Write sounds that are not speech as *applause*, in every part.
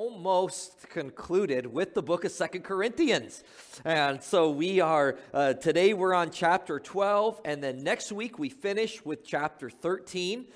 almost concluded with the book of Second Corinthians. And so we are, uh, today we're on chapter 12, and then next week we finish with chapter 13.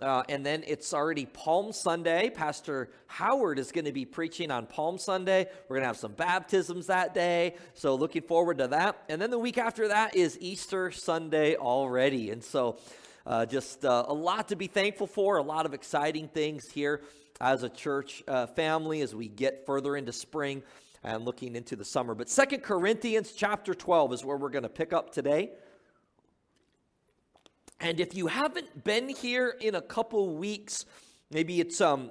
Uh, and then it's already Palm Sunday. Pastor Howard is going to be preaching on Palm Sunday. We're going to have some baptisms that day. So, looking forward to that. And then the week after that is Easter Sunday already. And so, uh, just uh, a lot to be thankful for, a lot of exciting things here as a church uh, family as we get further into spring and looking into the summer. But Second Corinthians chapter 12 is where we're going to pick up today. And if you haven't been here in a couple weeks, maybe it's um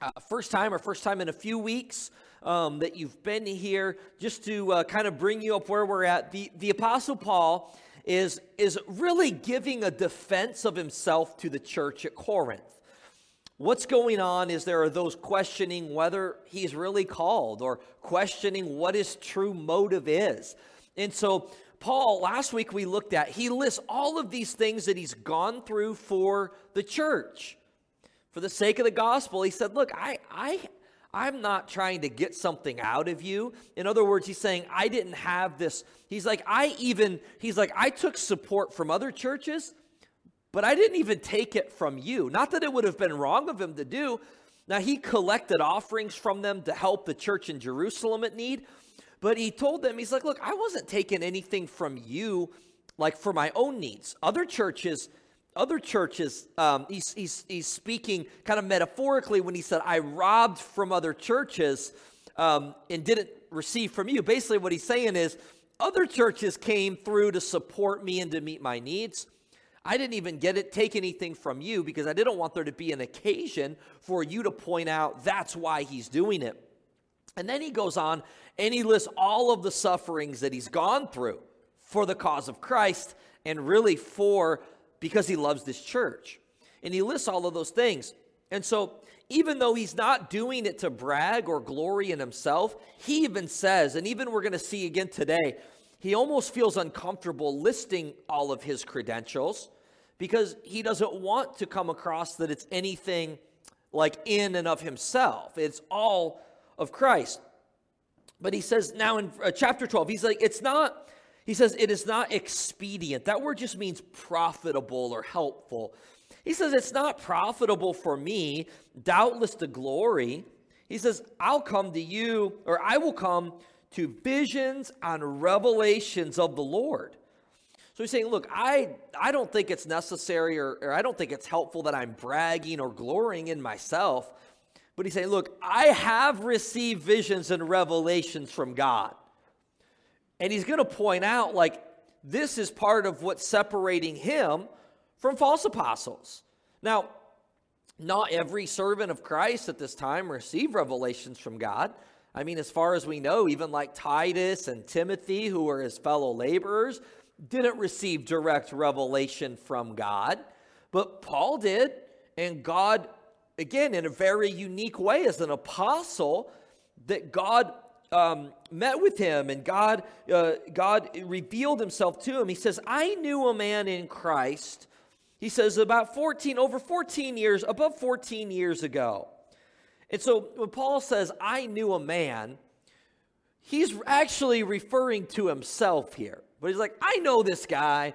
uh, first time or first time in a few weeks um, that you've been here, just to uh, kind of bring you up where we're at. The the Apostle Paul is, is really giving a defense of himself to the church at Corinth. What's going on is there are those questioning whether he's really called or questioning what his true motive is. And so, Paul, last week we looked at, he lists all of these things that he's gone through for the church. For the sake of the gospel, he said, Look, I, I, I'm not trying to get something out of you. In other words, he's saying, I didn't have this. He's like, I even, he's like, I took support from other churches, but I didn't even take it from you. Not that it would have been wrong of him to do. Now, he collected offerings from them to help the church in Jerusalem at need, but he told them, he's like, look, I wasn't taking anything from you like for my own needs. Other churches, other churches, um, he's, he's, he's speaking kind of metaphorically when he said, I robbed from other churches um, and didn't receive from you. Basically, what he's saying is, other churches came through to support me and to meet my needs. I didn't even get it, take anything from you because I didn't want there to be an occasion for you to point out that's why he's doing it. And then he goes on and he lists all of the sufferings that he's gone through for the cause of Christ and really for because he loves this church. And he lists all of those things. And so, even though he's not doing it to brag or glory in himself, he even says, and even we're going to see again today, he almost feels uncomfortable listing all of his credentials because he doesn't want to come across that it's anything like in and of himself. It's all of Christ. But he says now in uh, chapter 12, he's like, it's not he says, it is not expedient. That word just means profitable or helpful. He says, it's not profitable for me, doubtless to glory. He says, I'll come to you, or I will come to visions and revelations of the Lord. So he's saying, look, I, I don't think it's necessary or, or I don't think it's helpful that I'm bragging or glorying in myself. But he's saying, look, I have received visions and revelations from God. And he's going to point out, like, this is part of what's separating him from false apostles. Now, not every servant of Christ at this time received revelations from God. I mean, as far as we know, even like Titus and Timothy, who were his fellow laborers, didn't receive direct revelation from God. But Paul did, and God, again, in a very unique way, as an apostle, that God um, met with him and God, uh, God revealed himself to him. He says, I knew a man in Christ. He says, about 14, over 14 years, above 14 years ago. And so when Paul says, I knew a man, he's actually referring to himself here. But he's like, I know this guy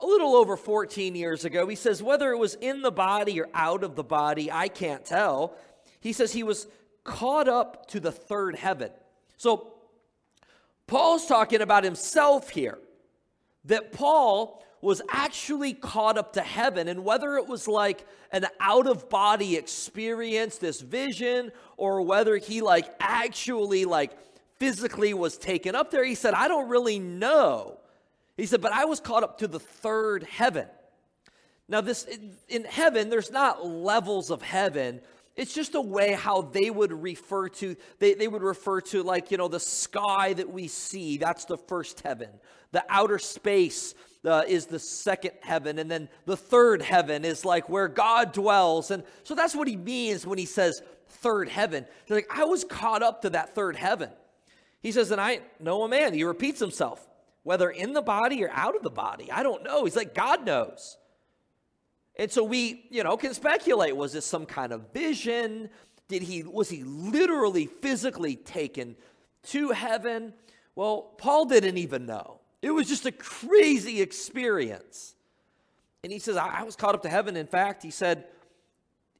a little over 14 years ago. He says, whether it was in the body or out of the body, I can't tell. He says he was caught up to the third heaven. So, Paul's talking about himself here. That Paul was actually caught up to heaven, and whether it was like an out of body experience, this vision, or whether he like actually like physically was taken up there, he said, I don't really know. He said, but I was caught up to the third heaven. Now, this in heaven, there's not levels of heaven it's just a way how they would refer to they, they would refer to like you know the sky that we see that's the first heaven the outer space uh, is the second heaven and then the third heaven is like where god dwells. And so that's what he means when he says third heaven. They're like i was caught up to that third heaven. He says and i know a man he repeats himself whether in the body or out of the body. I don't know. He's like god knows. And so we, you know, can speculate was this some kind of vision, Did he was he literally physically taken to heaven? Well, Paul didn't even know. It was just a crazy experience. And he says, I, was caught up to heaven. In fact, he said,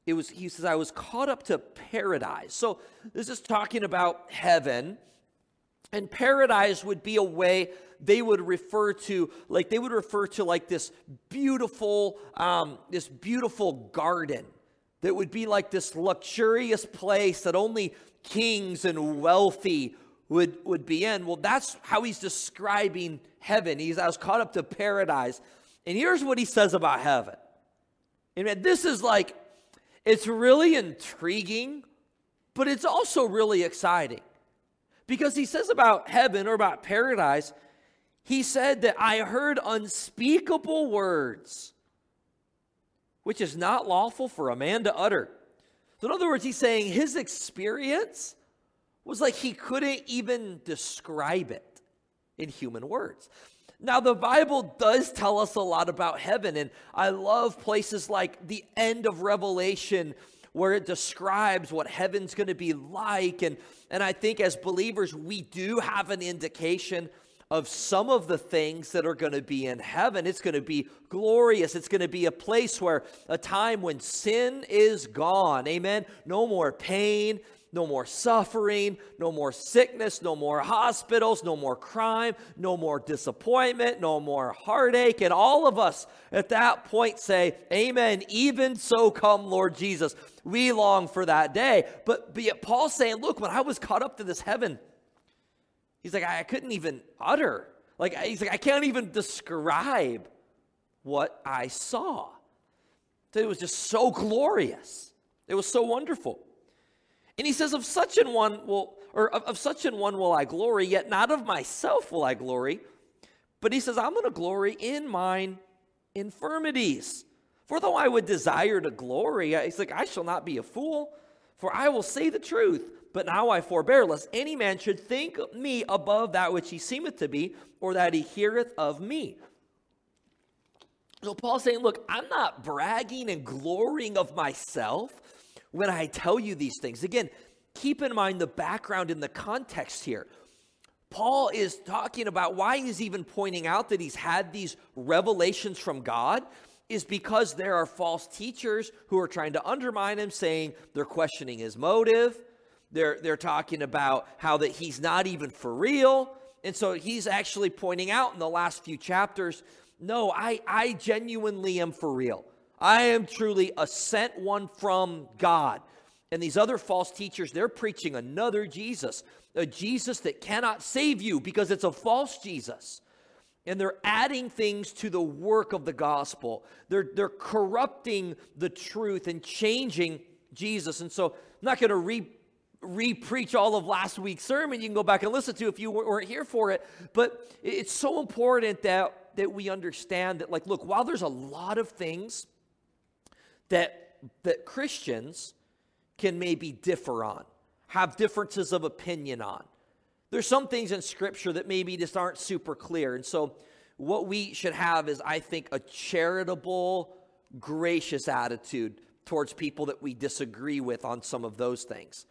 it was he says i was caught up to paradise so this is talking about heaven and paradise would be a way they would refer to like they would refer to like this beautiful um, this beautiful garden that would be like this luxurious place that only kings and wealthy would would be in well that's how he's describing heaven he's i was caught up to paradise and here's what he says about heaven and man, this is like it's really intriguing, but it's also really exciting. Because he says about heaven or about paradise, he said that I heard unspeakable words, which is not lawful for a man to utter. So, in other words, he's saying his experience was like he couldn't even describe it in human words. Now, the Bible does tell us a lot about heaven, and I love places like the end of Revelation where it describes what heaven's going to be like. And, and I think as believers, we do have an indication of some of the things that are going to be in heaven. It's going to be glorious. It's going to be a place where a time when sin is gone. Amen. No more pain, no more suffering, no more sickness, no more hospitals, no more crime, no more disappointment, no more heartache. And all of us at that point say, Amen. Even so, come, Lord Jesus. We long for that day. But, but yet, Paul's saying, Look, when I was caught up to this heaven, he's like, I, I couldn't even utter. Like, he's like, I can't even describe what I saw. It was just so glorious. It was so wonderful. And he says, Of such an one will, or of, of such an one will I glory, yet not of myself will I glory. But he says, I'm going to glory in mine infirmities. For though I would desire to glory, he's like, I shall not be a fool, for I will say the truth. But now I forbear, lest any man should think me above that which he seemeth to be, or that he heareth of me. So Paul's saying, Look, I'm not bragging and glorying of myself when I tell you these things. Again, keep in mind the background and the context here. Paul is talking about why he's even pointing out that he's had these revelations from God is because there are false teachers who are trying to undermine him, saying they're questioning his motive. They're, they're talking about how that he's not even for real. And so he's actually pointing out in the last few chapters no, I, I genuinely am for real. I am truly a sent one from God. And these other false teachers, they're preaching another Jesus, a Jesus that cannot save you because it's a false Jesus. And they're adding things to the work of the gospel. They're, they're corrupting the truth and changing Jesus. And so I'm not going to re re-preach all of last week's sermon you can go back and listen to if you weren't here for it but it's so important that that we understand that like look while there's a lot of things that, that Christians can maybe differ on, have differences of opinion on. There's some things in Scripture that maybe just aren't super clear. And so, what we should have is, I think, a charitable, gracious attitude towards people that we disagree with on some of those things.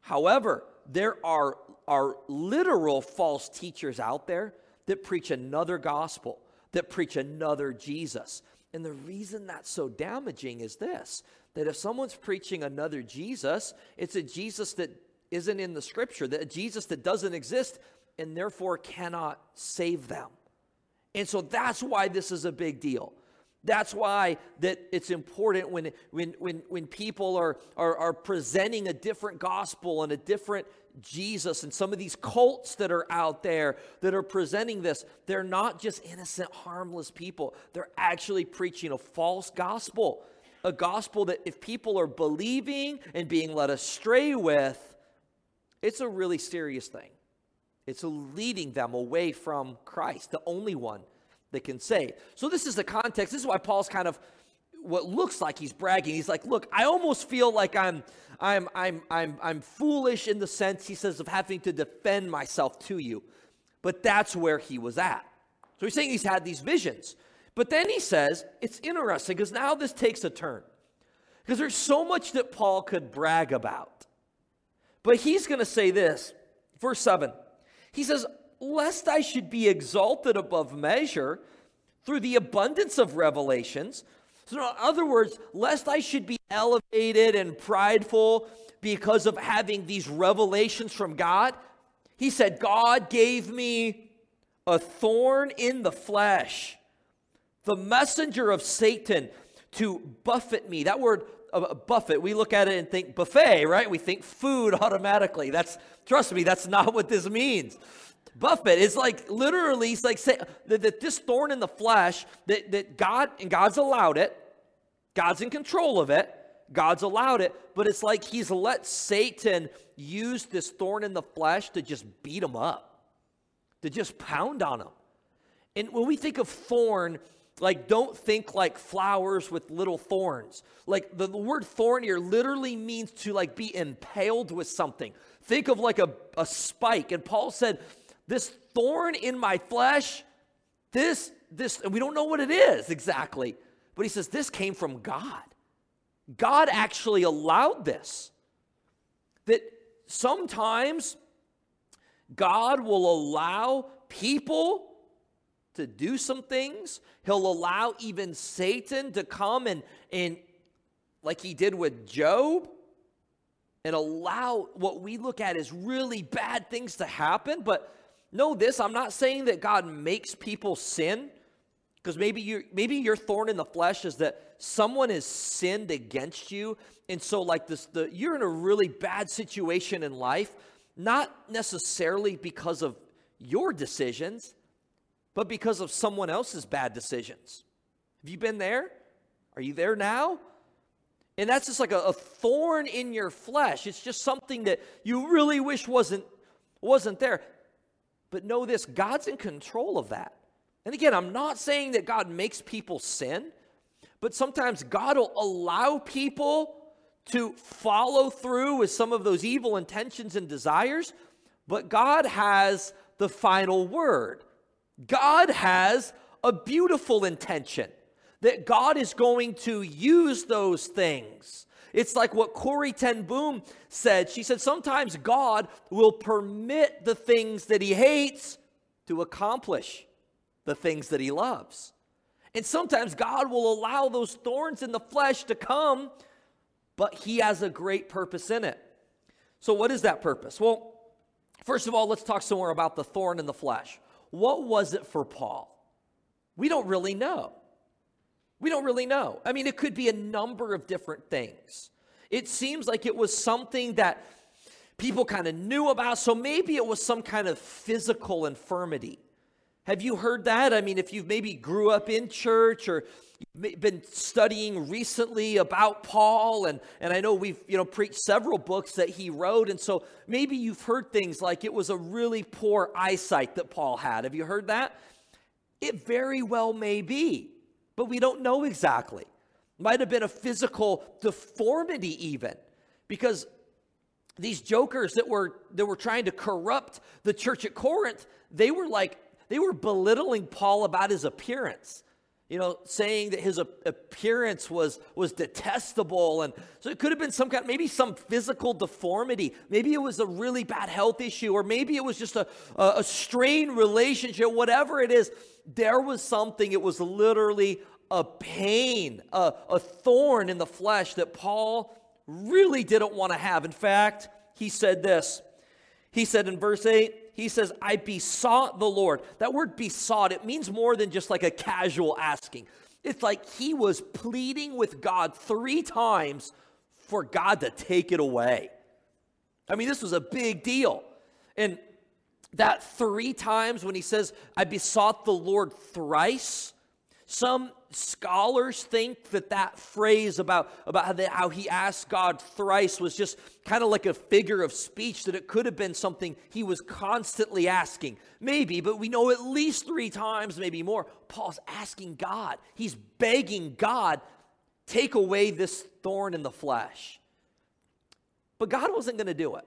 However, there are, are literal false teachers out there that preach another gospel, that preach another Jesus, and the reason that's so damaging is this that if someone's preaching another Jesus, it's a Jesus that isn't in the scripture, that a Jesus that doesn't exist and therefore cannot save them. And so that's why this is a big deal. That's why that it's important when, when, when, when people are, are, are presenting a different gospel and a different Jesus and some of these cults that are out there that are presenting this, they're not just innocent, harmless people. They're actually preaching a false gospel, a gospel that if people are believing and being led astray with, it's a really serious thing. It's leading them away from Christ, the only one that can save. So, this is the context. This is why Paul's kind of what looks like he's bragging. He's like, look, I almost feel like I'm I'm I'm I'm I'm foolish in the sense he says of having to defend myself to you. But that's where he was at. So he's saying he's had these visions. But then he says, it's interesting because now this takes a turn. Because there's so much that Paul could brag about. But he's going to say this, verse 7. He says, Lest I should be exalted above measure through the abundance of revelations. So, in other words, lest I should be elevated and prideful because of having these revelations from God, he said, God gave me a thorn in the flesh, the messenger of Satan to buffet me. That word uh, buffet, we look at it and think buffet, right? We think food automatically. That's, trust me, that's not what this means. Buffet is like literally, it's like say, that, that this thorn in the flesh, that, that God, and God's allowed it, God's in control of it, God's allowed it, but it's like he's let Satan use this thorn in the flesh to just beat him up, to just pound on him. And when we think of thorn, like don't think like flowers with little thorns. Like the, the word thorn here literally means to like be impaled with something. Think of like a, a spike. And Paul said, This thorn in my flesh, this, this, and we don't know what it is exactly, but he says, This came from God. God actually allowed this. That sometimes God will allow people to do some things. He'll allow even Satan to come and, and like he did with Job, and allow what we look at as really bad things to happen. But know this I'm not saying that God makes people sin. Because maybe you maybe your thorn in the flesh is that someone has sinned against you, and so like this, the you're in a really bad situation in life, not necessarily because of your decisions, but because of someone else's bad decisions. Have you been there? Are you there now? And that's just like a, a thorn in your flesh. It's just something that you really wish wasn't wasn't there. But know this, God's in control of that. And again, I'm not saying that God makes people sin, but sometimes God will allow people to follow through with some of those evil intentions and desires, but God has the final word. God has a beautiful intention that God is going to use those things. It's like what Corrie Ten Boom said. She said, Sometimes God will permit the things that he hates to accomplish the things that he loves. And sometimes God will allow those thorns in the flesh to come, but he has a great purpose in it. So, what is that purpose? Well, first of all, let's talk some more about the thorn in the flesh. What was it for Paul? We don't really know. We don't really know. I mean, it could be a number of different things. It seems like it was something that people kind of knew about, so maybe it was some kind of physical infirmity. Have you heard that? I mean, if you've maybe grew up in church or you've been studying recently about Paul, and, and I know we've you know preached several books that he wrote, and so maybe you've heard things like it was a really poor eyesight that Paul had. Have you heard that? It very well may be, but we don't know exactly. Might have been a physical deformity, even, because these jokers that were that were trying to corrupt the church at Corinth, they were like they were belittling Paul about his appearance. You know, saying that his appearance was was detestable, and so it could have been some kind, maybe some physical deformity. Maybe it was a really bad health issue, or maybe it was just a, a, a strained relationship. Whatever it is, there was something. It was literally a pain, a, a thorn in the flesh that Paul really didn't want to have. In fact, he said this. He said in verse 8, he says, I besought the Lord. That word besought, it means more than just like a casual asking. It's like he was pleading with God three times for God to take it away. I mean, this was a big deal. And that three times when he says, I besought the Lord thrice, some scholars think that that phrase about, about how, he asked God thrice was just kind of like a figure of speech, that it could have been something he was constantly asking. Maybe, but we know at least three times, maybe more. Paul's asking God, he's begging God, take away this thorn in the flesh. But God wasn't going to do it.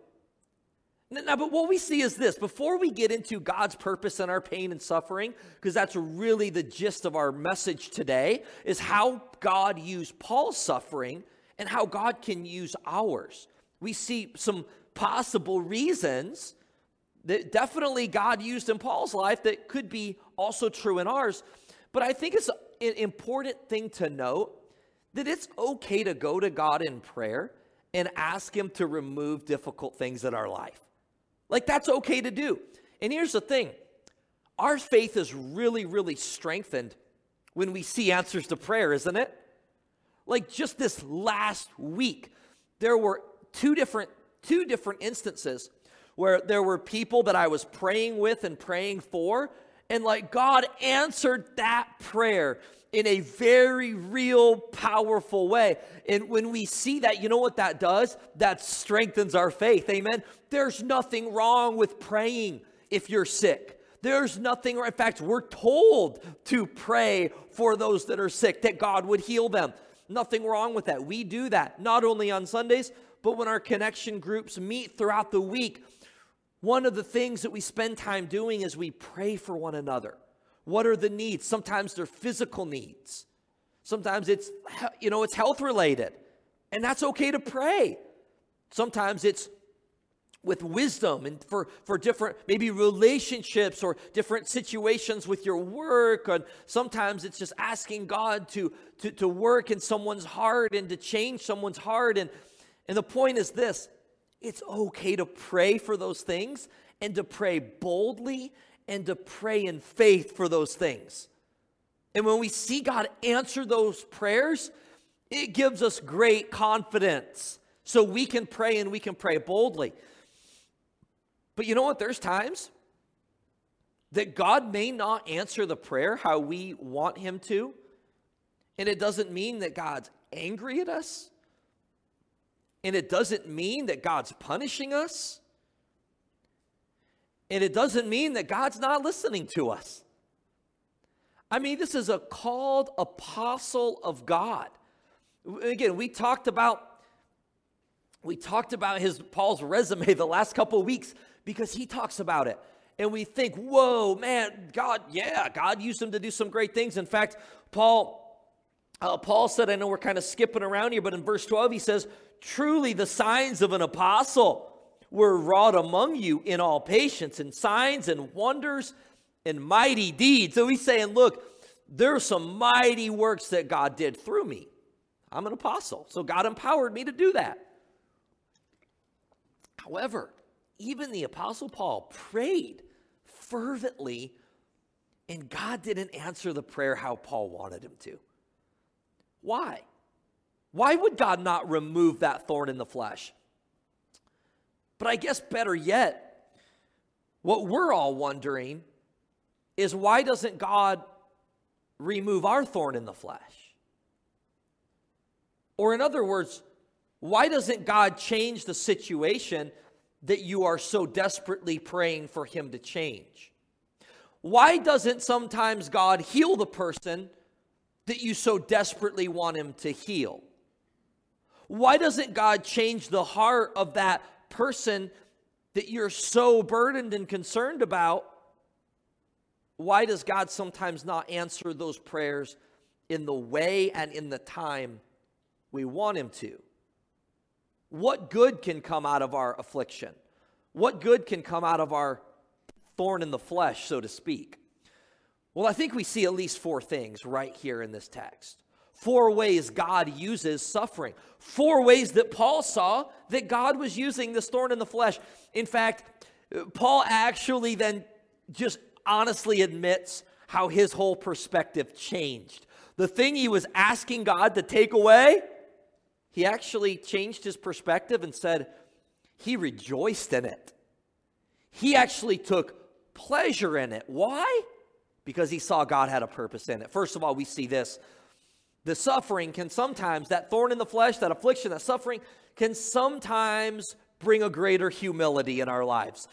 Now, but what we see is this before we get into God's purpose in our pain and suffering, because that's really the gist of our message today, is how God used Paul's suffering and how God can use ours. We see some possible reasons that definitely God used in Paul's life that could be also true in ours. But I think it's an important thing to note that it's okay to go to God in prayer and ask Him to remove difficult things in our life. Like, that's okay to do. And here's the thing our faith is really, really strengthened when we see answers to prayer, isn't it? Like, just this last week, there were two different two different instances where there were people that I was praying with and praying for and like God answered that prayer in a very real, powerful way. And when we see that, you know what that does? That strengthens our faith. Amen. There's nothing wrong with praying if you're sick. There's nothing, in fact, we're told to pray for those that are sick, that God would heal them. Nothing wrong with that. We do that not only on Sundays, but when our connection groups meet throughout the week. One of the things that we spend time doing is we pray for one another. What are the needs? Sometimes they're physical needs. Sometimes it's you know, it's health related. And that's okay to pray. Sometimes it's with wisdom and for, for different maybe relationships or different situations with your work and sometimes it's just asking god to, to, to work in someone's heart and to change someone's heart and, and the point is this it's okay to pray for those things and to pray boldly and to pray in faith for those things. And when we see God answer those prayers, it gives us great confidence. So we can pray and we can pray boldly. But you know what? There's times that God may not answer the prayer how we want Him to. And it doesn't mean that God's angry at us. And it doesn't mean that God's punishing us. And it doesn't mean that God's not listening to us. I mean, this is a called apostle of God. Again, we talked about we talked about his Paul's resume *laughs* the last couple weeks because he talks about it. And we think, whoa, man, God, yeah, God used him to do some great things. In fact, Paul, uh, Paul said, I know we're kind of skipping around here, but in verse 12, he says, Truly, the signs of an apostle were wrought among you in all patience and signs and wonders and mighty deeds. So he's saying, Look, there's some mighty works that God did through me. I'm an apostle, so God empowered me to do that. However, even the apostle Paul prayed fervently, and God didn't answer the prayer how Paul wanted him to. Why? Why would God not remove that thorn in the flesh? But I guess better yet, what we're all wondering is why doesn't God remove our thorn in the flesh? Or, in other words, why doesn't God change the situation that you are so desperately praying for Him to change? Why doesn't sometimes God heal the person that you so desperately want Him to heal? Why doesn't God change the heart of that person that you're so burdened and concerned about? Why does God sometimes not answer those prayers in the way and in the time we want Him to? What good can come out of our affliction? What good can come out of our thorn in the flesh, so to speak? Well, I think we see at least four things right here in this text. Four ways God uses suffering. Four ways that Paul saw that God was using this thorn in the flesh. In fact, Paul actually then just honestly admits how his whole perspective changed. The thing he was asking God to take away, he actually changed his perspective and said he rejoiced in it. He actually took pleasure in it. Why? Because he saw God had a purpose in it. First of all, we see this the suffering can sometimes, that thorn in the flesh, that affliction, that suffering can sometimes bring a greater humility in our lives.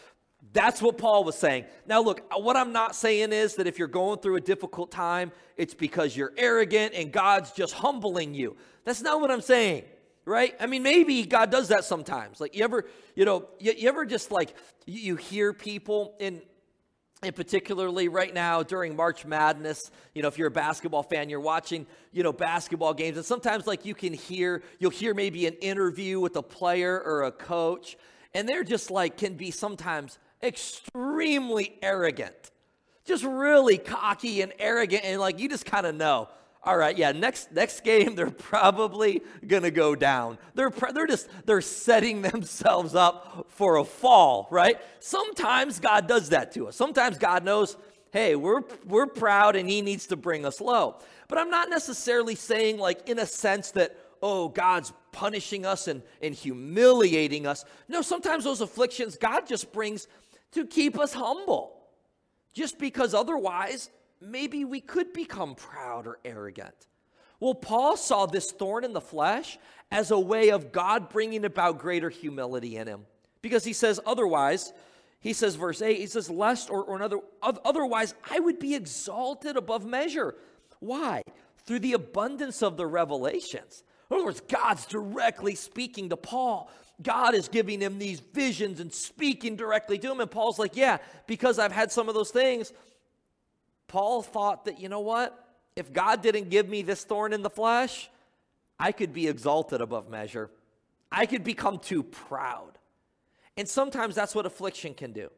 That's what Paul was saying. Now, look, what I'm not saying is that if you're going through a difficult time, it's because you're arrogant and God's just humbling you. That's not what I'm saying, right? I mean, maybe God does that sometimes. Like, you ever, you know, you, you ever just like, you, you hear people, and and particularly right now during March Madness, you know, if you're a basketball fan, you're watching, you know, basketball games, and sometimes like you can hear, you'll hear maybe an interview with a player or a coach, and they're just like can be sometimes extremely arrogant, just really cocky and arrogant, and like you just kind of know, all right, yeah, next next game *laughs* they're probably gonna go down. They're they're just they're setting *laughs* themselves up for a fall, right? Sometimes God does that to us. Sometimes God knows, hey, we're we're proud and He needs to bring us low. But I'm not necessarily saying like in a sense that oh God's punishing us and and humiliating us. No, sometimes those afflictions God just brings to keep us humble, just because otherwise maybe we could become proud or arrogant. Well, Paul saw this thorn in the flesh as a way of God bringing about greater humility in him. Because he says, otherwise, he says, verse 8, he says, lest or, or another, otherwise I would be exalted above measure. Why? Through the abundance of the revelations. In other words, God's directly speaking to Paul. God is giving him these visions and speaking directly to him. And Paul's like, Yeah, because I've had some of those things, Paul thought that, you know what? If God didn't give me this thorn in the flesh, I could be exalted above measure. I could become too proud. And sometimes that's what affliction can do.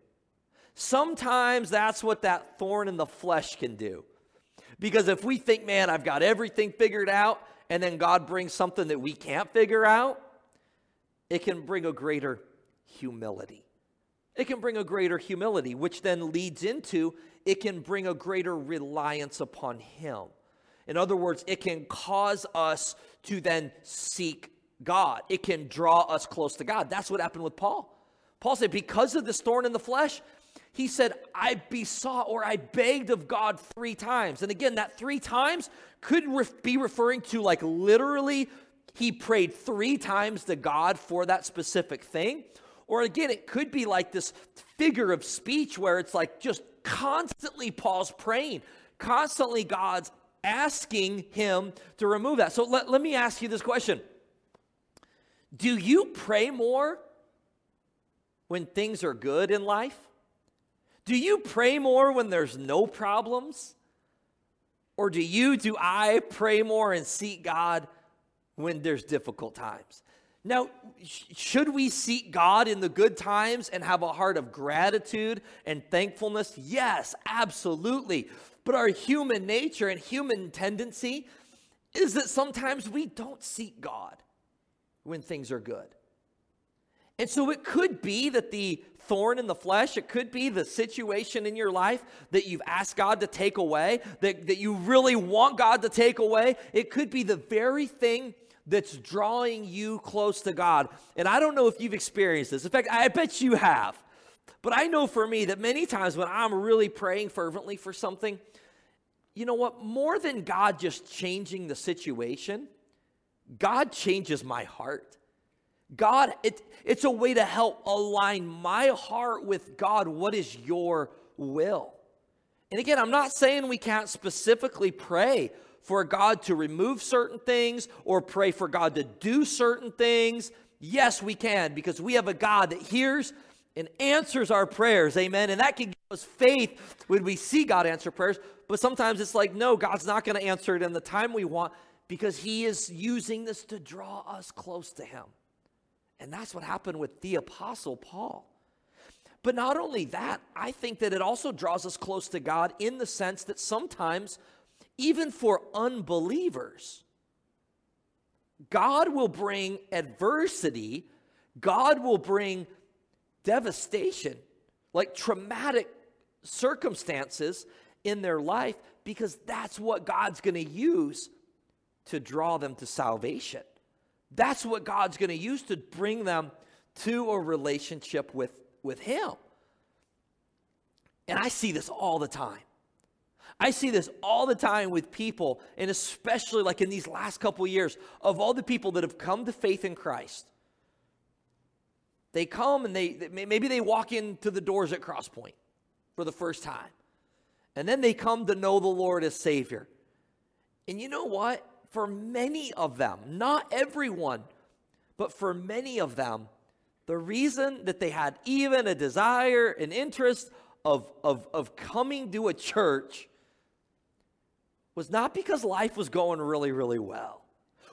Sometimes that's what that thorn in the flesh can do. Because if we think, man, I've got everything figured out, and then God brings something that we can't figure out, it can bring a greater humility. It can bring a greater humility, which then leads into it can bring a greater reliance upon Him. In other words, it can cause us to then seek God. It can draw us close to God. That's what happened with Paul. Paul said, Because of this thorn in the flesh, he said, I besought or I begged of God three times. And again, that three times could be referring to like literally, he prayed three times to God for that specific thing. Or again, it could be like this figure of speech where it's like just constantly Paul's praying, constantly God's asking him to remove that. So let, let me ask you this question Do you pray more when things are good in life? Do you pray more when there's no problems? Or do you, do I pray more and seek God when there's difficult times? Now, should we seek God in the good times and have a heart of gratitude and thankfulness? Yes, absolutely. But our human nature and human tendency is that sometimes we don't seek God when things are good. And so it could be that the thorn in the flesh, it could be the situation in your life that you've asked God to take away, that, that you really want God to take away. It could be the very thing that's drawing you close to God. And I don't know if you've experienced this. In fact, I bet you have. But I know for me that many times when I'm really praying fervently for something, you know what? More than God just changing the situation, God changes my heart. God, it, it's a way to help align my heart with God. What is your will? And again, I'm not saying we can't specifically pray for God to remove certain things or pray for God to do certain things? Yes, we can because we have a God that hears and answers our prayers. Amen. And that can give us faith when we see God answer prayers. But sometimes it's like, no, God's not going to answer it in the time we want because He is using this to draw us close to Him. And that's what happened with the Apostle Paul. But not only that, I think that it also draws us close to God in the sense that sometimes even for unbelievers. God will bring adversity, God will bring devastation, like traumatic circumstances in their life, because that's what God's going to use to draw them to salvation. That's what God's going to use to bring them to a relationship with, with Him. And I see this all the time. I see this all the time with people, and especially like in these last couple years, of all the people that have come to faith in Christ. They come and they maybe they walk into the doors at Crosspoint for the first time. And then they come to know the Lord as Savior. And you know what? For many of them, not everyone, but for many of them, the reason that they had even a desire, an interest of, of, of coming to a church was not because life was going really, really well.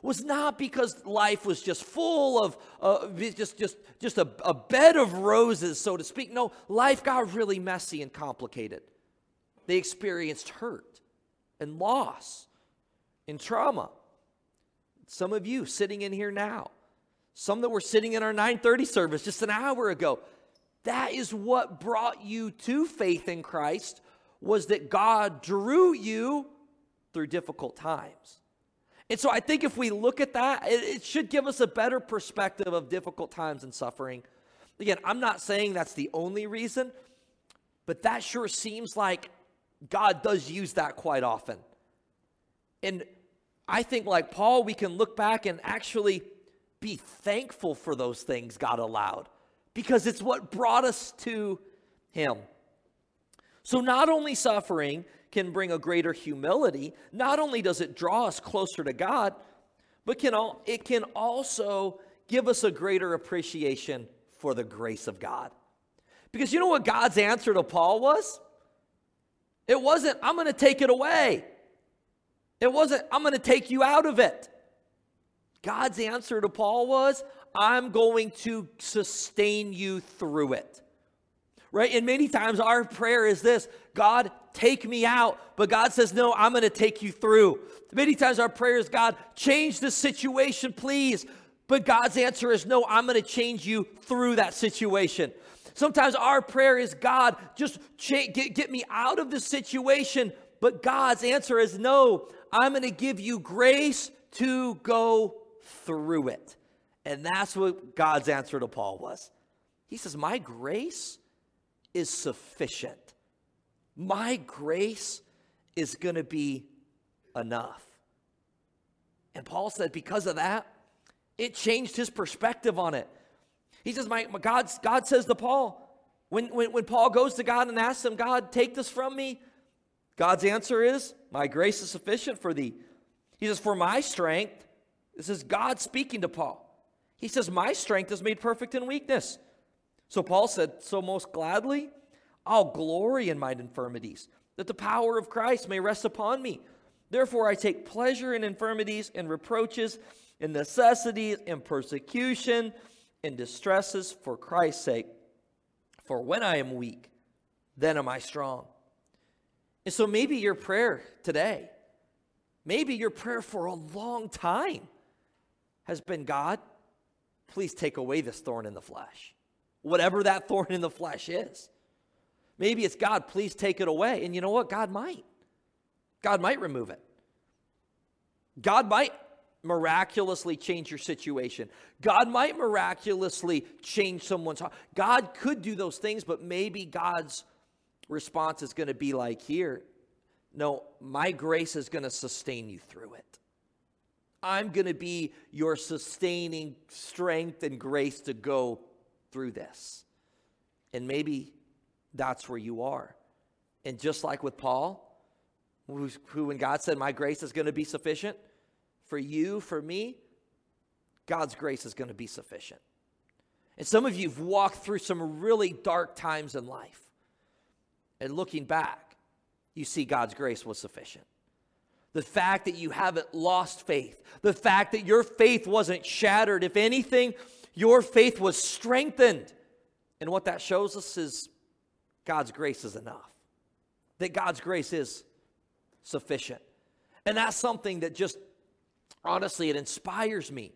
Was not because life was just full of uh, just just just a, a bed of roses, so to speak. No, life got really messy and complicated. They experienced hurt and loss and trauma. Some of you sitting in here now, some that were sitting in our 930 service just an hour ago, that is what brought you to faith in Christ was that God drew you through difficult times. And so I think if we look at that, it, it, should give us a better perspective of difficult times and suffering. Again, I'm not saying that's the only reason, but that sure seems like God does use that quite often. And I think, like Paul, we can look back and actually be thankful for those things God allowed because it's what brought us to Him. So, not only suffering can bring a greater humility, not only does it draw us closer to God, but can all, it can also give us a greater appreciation for the grace of God. Because you know what God's answer to Paul was? It wasn't, I'm going to take it away. It wasn't, I'm going to take you out of it. God's answer to Paul was, I'm going to sustain you through it. Right? And many times our prayer is this God, take me out. But God says, No, I'm going to take you through. Many times our prayer is, God, change the situation, please. But God's answer is, No, I'm going to change you through that situation. Sometimes our prayer is, God, just cha- get, get me out of the situation. But God's answer is, No, I'm going to give you grace to go through it. And that's what God's answer to Paul was. He says, My grace is sufficient. My grace is going to be enough. And Paul said, because of that, it changed his perspective on it. He says, my, my God, God says to Paul, when, when, when Paul goes to God and asks him, God, take this from me, God's answer is, My grace is sufficient for thee. He says, For my strength, this is God speaking to Paul. He says, My strength is made perfect in weakness. So Paul said, So most gladly, I'll glory in mine infirmities, that the power of Christ may rest upon me. Therefore, I take pleasure in infirmities and reproaches, in necessities and persecution, and distresses for Christ's sake. For when I am weak, then am I strong. And so maybe your prayer today, maybe your prayer for a long time has been God, please take away this thorn in the flesh. Whatever that *laughs* thorn in the flesh is. Maybe it's God, please take it away. And you know what? God might. God might remove it. God might miraculously change your situation. God might miraculously change someone's heart. God could do those things, but maybe God's response is going to be like here no, my grace is going to sustain you through it. I'm going to be your sustaining strength and grace to go through this. And maybe that's where you are. And just like with Paul, who, when God said, My grace is going to be sufficient for you, for me, God's grace is going to be sufficient. And some of you have walked through some really dark times in life. And looking back, you see God's grace was sufficient. The fact that you haven't lost faith, the fact that your faith wasn't shattered. If anything, your faith was strengthened. And what that shows us is God's grace is enough, that God's grace is sufficient. And that's something that just, honestly, it inspires me.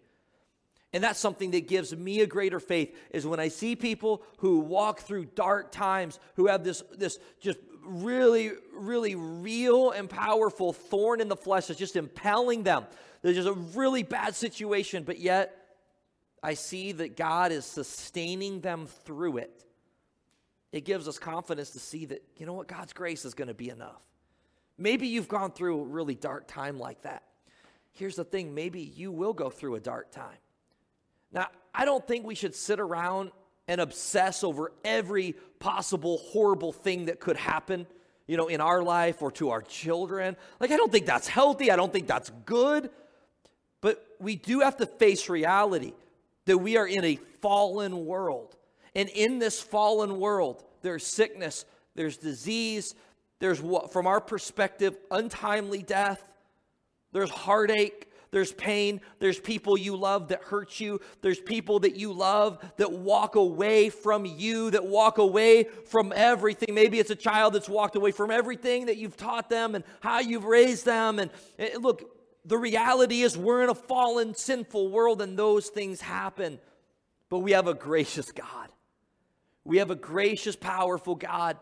And that's something that gives me a greater faith is when I see people who walk through dark times, who have this, this just really, really real and powerful thorn in the flesh that's just impelling them. There's just a really bad situation, but yet I see that God is sustaining them through it it gives us confidence to see that, you know what, God's grace is going to be enough. Maybe you've gone through a really dark time like that. Here's the thing maybe you will go through a dark time. Now, I don't think we should sit around and obsess over every possible horrible thing that could happen, you know, in our life or to our children. Like, I don't think that's healthy. I don't think that's good. But we do have to face reality that we are in a fallen world. And in this fallen world, there's sickness, there's disease, there's what, from our perspective, untimely death, there's heartache, there's pain. There's people you love that hurt you. There's people that you love that walk away from you, that walk away from everything. Maybe it's a child that's walked away from everything that you've taught them and how you've raised them. And, and look, the reality is we're in a fallen, sinful world and those things happen. But we have a gracious God. We have a gracious, powerful God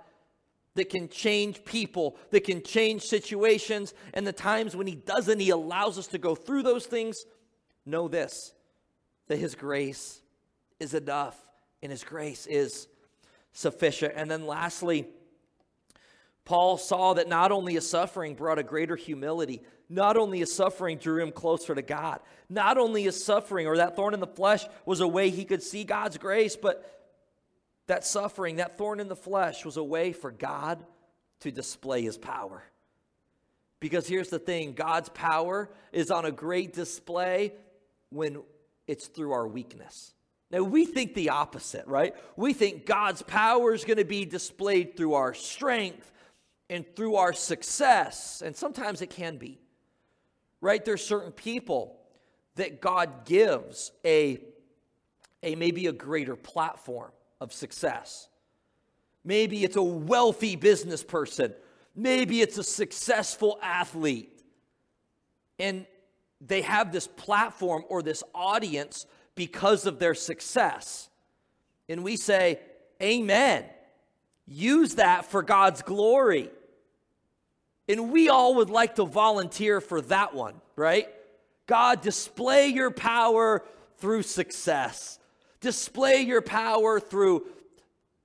that can change people, that can change situations. And the times when He doesn't, He allows us to go through those things. Know this that His grace is enough and His grace is sufficient. And then lastly, Paul saw that not only his suffering brought a greater humility, not only his suffering drew him closer to God, not only his suffering or that thorn in the flesh was a way he could see God's grace, but that suffering, that thorn in the flesh, was a way for God to display his power. Because here's the thing God's power is on a great display when it's through our weakness. Now, we think the opposite, right? We think God's power is going to be displayed through our strength and through our success. And sometimes it can be, right? There's certain people that God gives a, a maybe a greater platform of success. Maybe it's a wealthy business person. Maybe it's a successful athlete. And they have this platform or this audience because of their success. And we say, Amen. Use that for God's glory. And we all would like to volunteer for that one, right? God, display your power through success. Display your power through,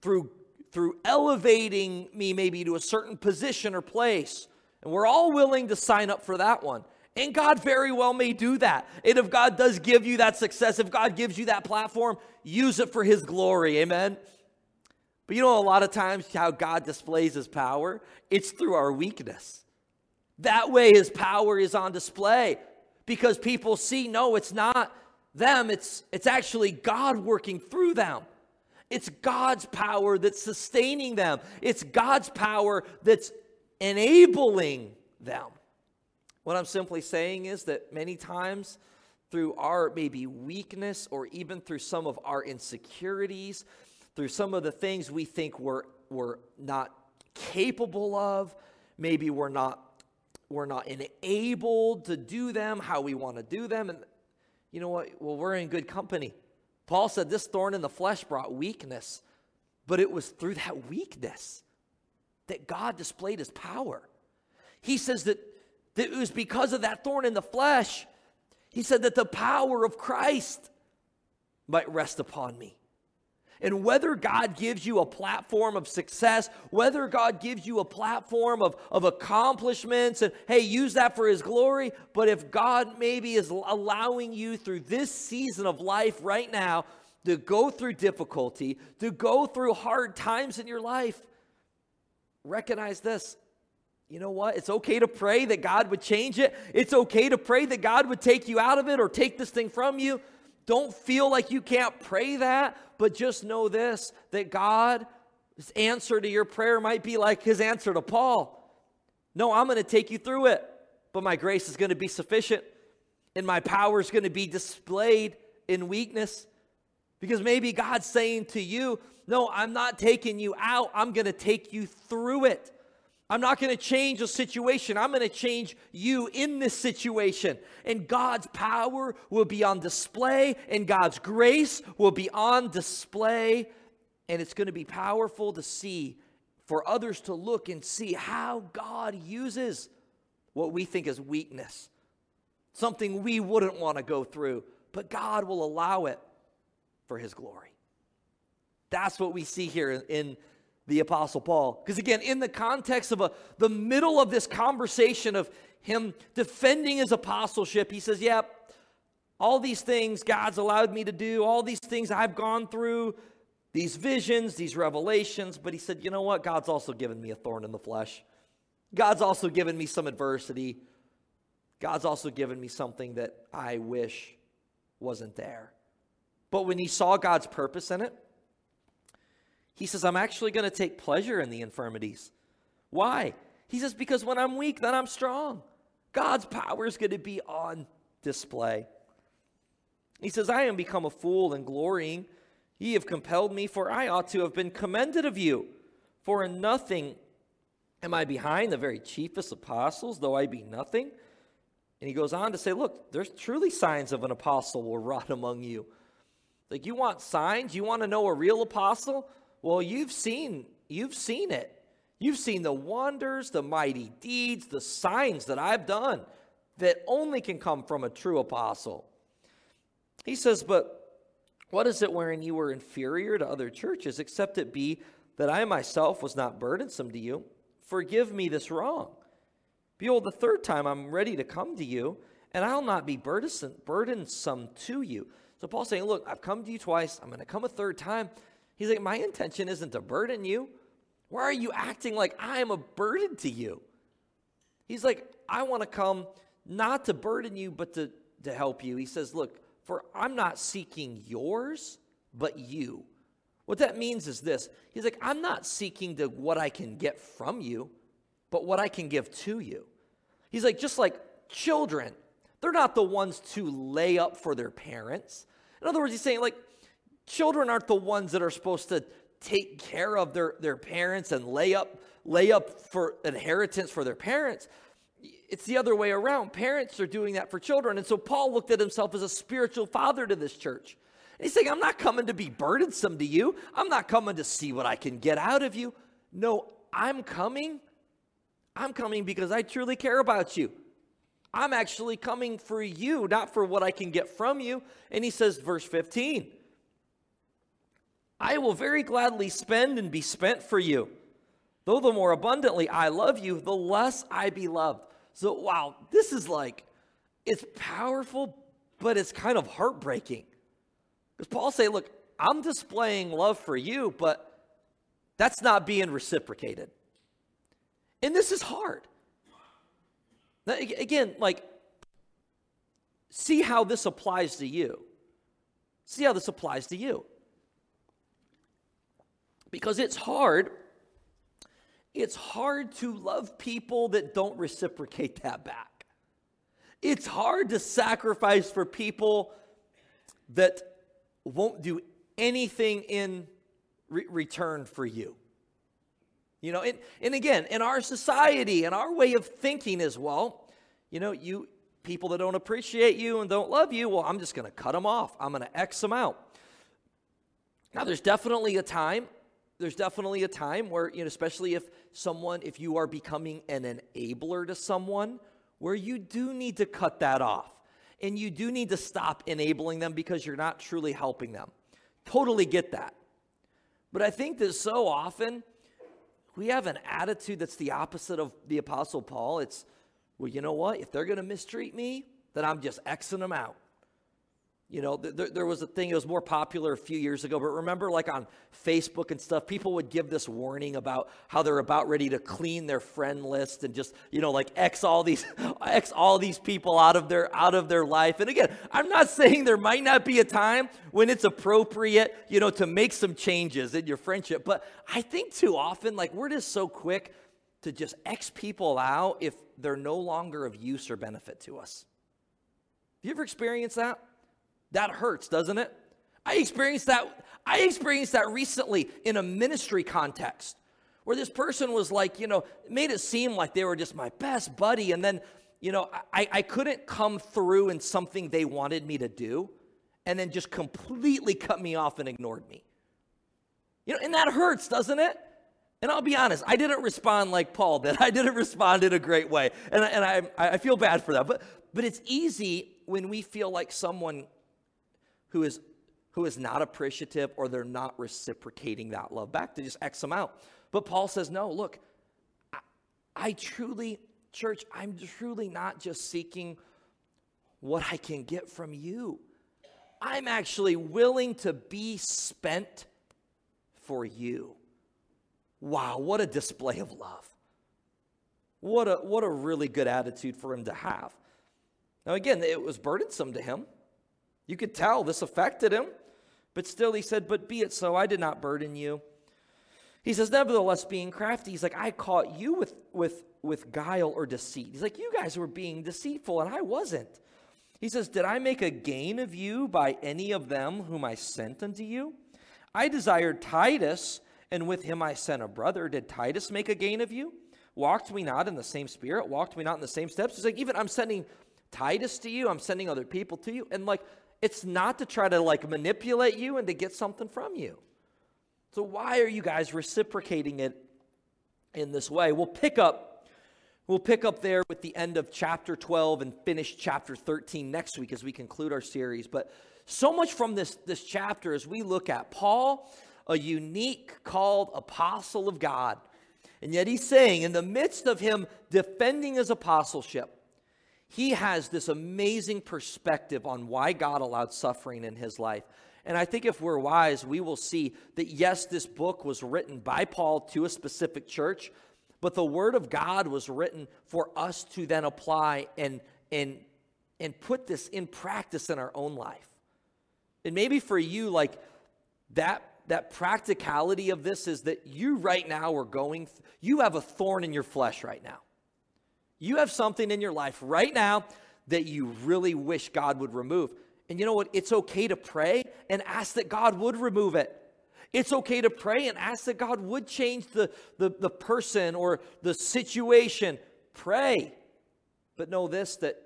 through, through elevating me maybe to a certain position or place. And we're all willing to sign up for that one. And God very well may do that. And if God does give you that success, if God gives you that platform, use it for His glory. Amen. But you know, a lot of times how God displays His power, it's through our weakness. That way, His power is on display because people see, no, it's not them, it's, it's actually God working through them. It's God's power that's sustaining them, it's God's power that's enabling them. What I'm simply saying is that many times, through our maybe weakness or even through some of our insecurities, through some of the things we think we're, we're not capable of, maybe we're not we're not enabled to do them how we want to do them and you know what? Well, we're in good company. Paul said this thorn in the flesh brought weakness, but it was through that weakness that God displayed his power. He says that, that it was because of that thorn in the flesh. He said that the power of Christ might rest upon me. And whether God gives you a platform of success, whether God gives you a platform of, of accomplishments, and hey, use that for His glory, but if God maybe is allowing you through this season of life right now to go through difficulty, to go through hard times in your life, recognize this. You know what? It's okay to pray that God would change it. It's okay to pray that God would take you out of it or take this thing from you. Don't feel like you can't pray that, but just know this that God's answer to your prayer might be like his answer to Paul. No, I'm going to take you through it, but my grace is going to be sufficient and my power is going to be displayed in weakness. Because maybe God's saying to you, No, I'm not taking you out, I'm going to take you through it. I'm not going to change a situation. I'm going to change you in this situation. And God's power will be on display, and God's grace will be on display. And it's going to be powerful to see, for others to look and see how God uses what we think is weakness, something we wouldn't want to go through, but God will allow it for His glory. That's what we see here in the Apostle Paul. Because again, in the context of a, the middle of this conversation of him defending his apostleship, he says, Yep, yeah, all these things God's allowed me to do, all these things I've gone through, these visions, these revelations. But he said, You know what? God's also given me a thorn in the flesh. God's also given me some adversity. God's also given me something that I wish wasn't there. But when he saw God's purpose in it, He says, I'm actually going to take pleasure in the infirmities. Why? He says, because when I'm weak, then I'm strong. God's power is going to be on display. He says, I am become a fool and glorying. Ye have compelled me, for I ought to have been commended of you. For in nothing am I behind the very chiefest apostles, though I be nothing. And he goes on to say, Look, there's truly signs of an apostle will rot among you. Like you want signs? You want to know a real apostle? Well, you've seen, you've seen it. You've seen the wonders, the mighty deeds, the signs that I've done that only can come from a true apostle. He says, But what is it wherein you were inferior to other churches, except it be that I myself was not burdensome to you? Forgive me this wrong. Behold, the third time I'm ready to come to you, and I'll not be burdensome, to you. So Paul's saying, Look, I've come to you twice. I'm going to come a third time. He's like, My intention isn't to burden you. Why are you acting like I am a burden to you? He's like, I want to come not to burden you, but to, to help you. He says, Look, for I'm not seeking yours, but you. What that means is this He's like, I'm not seeking to what I can get from you, but what I can give to you. He's like, just like children, they're not the ones to lay up for their parents. In other words, he's saying, like, children aren't the ones that are supposed to take care of their, their parents and lay up, lay up for inheritance for their parents. It's the other way around. Parents are doing that for children. And so Paul looked at himself as a spiritual father to this church. And he's saying, I'm not coming to be burdensome to you. I'm not coming to see what I can get out of you. No, I'm coming. I'm coming because I truly care about you. I'm actually coming for you, not for what I can get from you. And he says, verse 15, I will very gladly spend and be spent for you. Though the more abundantly I love you, the less I be loved. So, wow, this is like, it's powerful, but it's kind of heartbreaking. Because Paul say, look, I'm displaying love for you, but that's not being reciprocated. And this is hard. Now, again, like, see how this applies to you. See how this applies to you. Because it's hard. It's hard to love people that don't reciprocate that back. It's hard to sacrifice for people that won't do anything in re- return for you. You know, and, and again, in our society and our way of thinking as well, you know, you people that don't appreciate you and don't love you, well, I'm just going to cut them off. I'm going to X them out. Now, there's definitely a time, there's definitely a time where, you know, especially if someone, if you are becoming an enabler to someone, where you do need to cut that off. And you do need to stop enabling them because you're not truly helping them. Totally get that. But I think that so often we have an attitude that's the opposite of the Apostle Paul. It's, well, you know what? If they're going to mistreat me, then I'm just Xing them out. You know, there, there was a thing, it was more popular a few years ago, but remember, like on Facebook and stuff, people would give this warning about how they're about ready to clean their friend list and just, you know, like X all these, *laughs* X all these people out of their, out of their life. And again, I'm not *laughs* saying there might not be a time when it's appropriate, you know, to make some changes in your friendship, but I think too often, like, we're just so quick to just X people out if they're no longer of use or benefit to us. Have you ever experienced that? That hurts, doesn't it? I experienced that I experienced that recently in a ministry context where this person was like, you know, made it seem like they were just my best buddy. And then, you know, I, I couldn't come through in something they wanted me to do and then just completely cut me off and ignored me. You know, and that hurts, doesn't it? And I'll be honest, I didn't respond like Paul did. *laughs* I didn't respond in a great way. And, and I, I feel bad for that. But, but it's easy when we feel like someone who is who is not appreciative or they're not reciprocating that love back to just X them out. But Paul says, no, look, I, I truly, church, I'm truly not just seeking what I can get from you. I'm actually willing to be spent for you. Wow, what a display of love. What a, what a really good attitude for him to have. Now, again, it was burdensome to him. You could tell this affected him. But still, he said, But be it so, I did not burden you. He says, nevertheless, being crafty, he's like, I caught you with, with, with guile or deceit. He's like, you guys were being deceitful, and I wasn't. He says, Did I make a gain of you by any of them whom I sent unto you? I desired Titus, and with him I sent a brother. Did Titus make a gain of you? Walked we not in the same spirit? Walked we not in the same steps? He's like, even I'm sending Titus to you, I'm sending other people to you. And like, it's not to try to like manipulate you and to get something from you. So why are you guys reciprocating it in this way? We'll pick up We'll pick up there with the end of chapter 12 and finish chapter 13 next week as we conclude our series. But so much from this, this chapter as we look at Paul, a unique called apostle of God. And yet he's saying, in the midst of him defending his apostleship, he has this amazing perspective on why God allowed suffering in his life. And I think if we're wise, we will see that yes, this book was written by Paul to a specific church, but the word of God was written for us to then apply and and and put this in practice in our own life. And maybe for you like that that practicality of this is that you right now are going you have a thorn in your flesh right now. You have something in your life right now that you really wish God would remove. And you know what? It's okay to pray and ask that God would remove it. It's okay to pray and ask that God would change the, the, the person or the situation. Pray. But know this that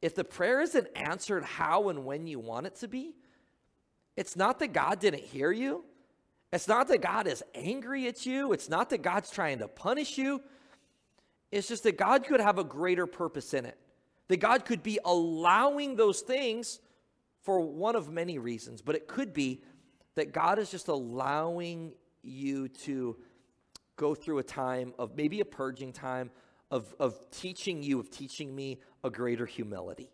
if the prayer isn't answered how and when you want it to be, it's not that God didn't hear you. It's not that God is angry at you. It's not that God's trying to punish you. It's just that God could have a greater purpose in it. That God could be allowing those things for one of many reasons, but it could be that God is just allowing you to go through a time of maybe a purging time of, of teaching you, of teaching me a greater humility.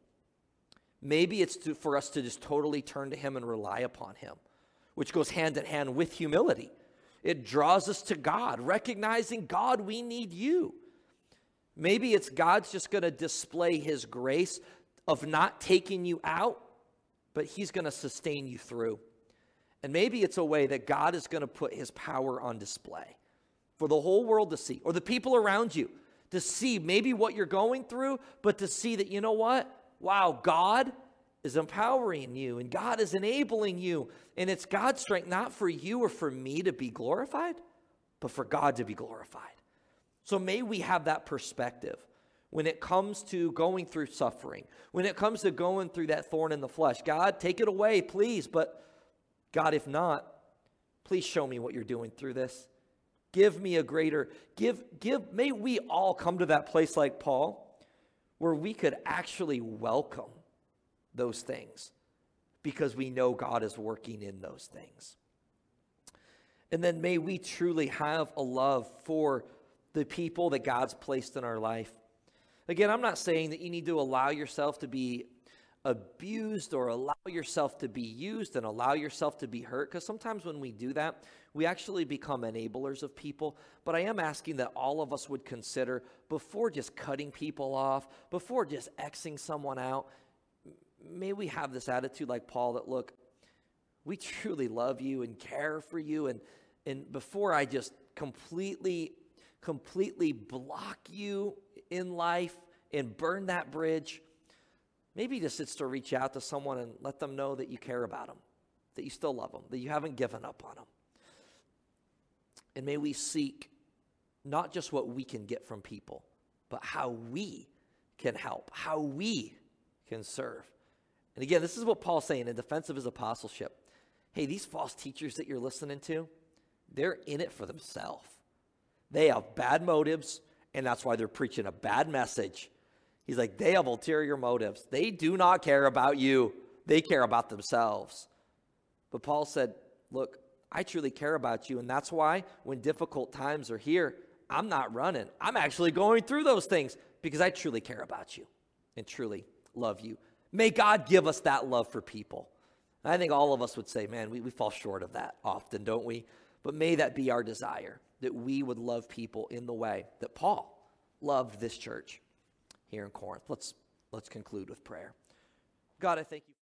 Maybe it's to, for us to just totally turn to Him and rely upon Him, which goes hand in hand with humility. It draws us to God, recognizing, God, we need you. Maybe it's God's just going to display His grace of not taking you out, but He's going to sustain you through. And maybe it's a way that God is going to put his power on display for the whole world to see, or the people around you to see maybe what you're going through, but to see that, you know what? Wow, God is empowering you and God is enabling you. And it's God's strength, not for you or for me to be glorified, but for God to be glorified. So may we have that perspective when it comes to going through suffering, when it comes to going through that thorn in the flesh. God, take it away, please, but God, if not, please show me what you're doing through this. Give me a greater, give, give, may we all come to that place like Paul where we could actually welcome those things because we know God is working in those things. And then may we truly have a love for the people that God's placed in our life. Again, I'm not saying that you need to allow yourself to be abused or allow yourself to be used and allow yourself to be hurt. Because sometimes when we do that, we actually become enablers of people. But I am asking that all of us would consider before just cutting people off, before just Xing someone out, may we have this attitude like Paul that, look, we truly love you and care for you. And, and before I just completely, completely block you in life and burn that bridge, Maybe just it's to reach out to someone and let them know that you care about them, that you still love them, that you haven't given up on them. And may we seek not just what we can get from people, but how we can help, how we can serve. And again, this is what Paul's saying in defense of his apostleship. Hey, these false teachers that you're listening to, they're in it for themselves. They have bad motives, and that's why they're preaching a bad message He's like, they have ulterior motives. They do not care about you, they care about themselves. But Paul said, Look, I truly care about you. And that's why when difficult times are here, I'm not running. I'm actually going through those things because I truly care about you and truly love you. May God give us that love for people. I think all of us would say, man, we, we fall short of that often, don't we? But may that be our desire that we would love people in the way that Paul loved this church here in Corinth. Let's, let's conclude with prayer. God, I thank you.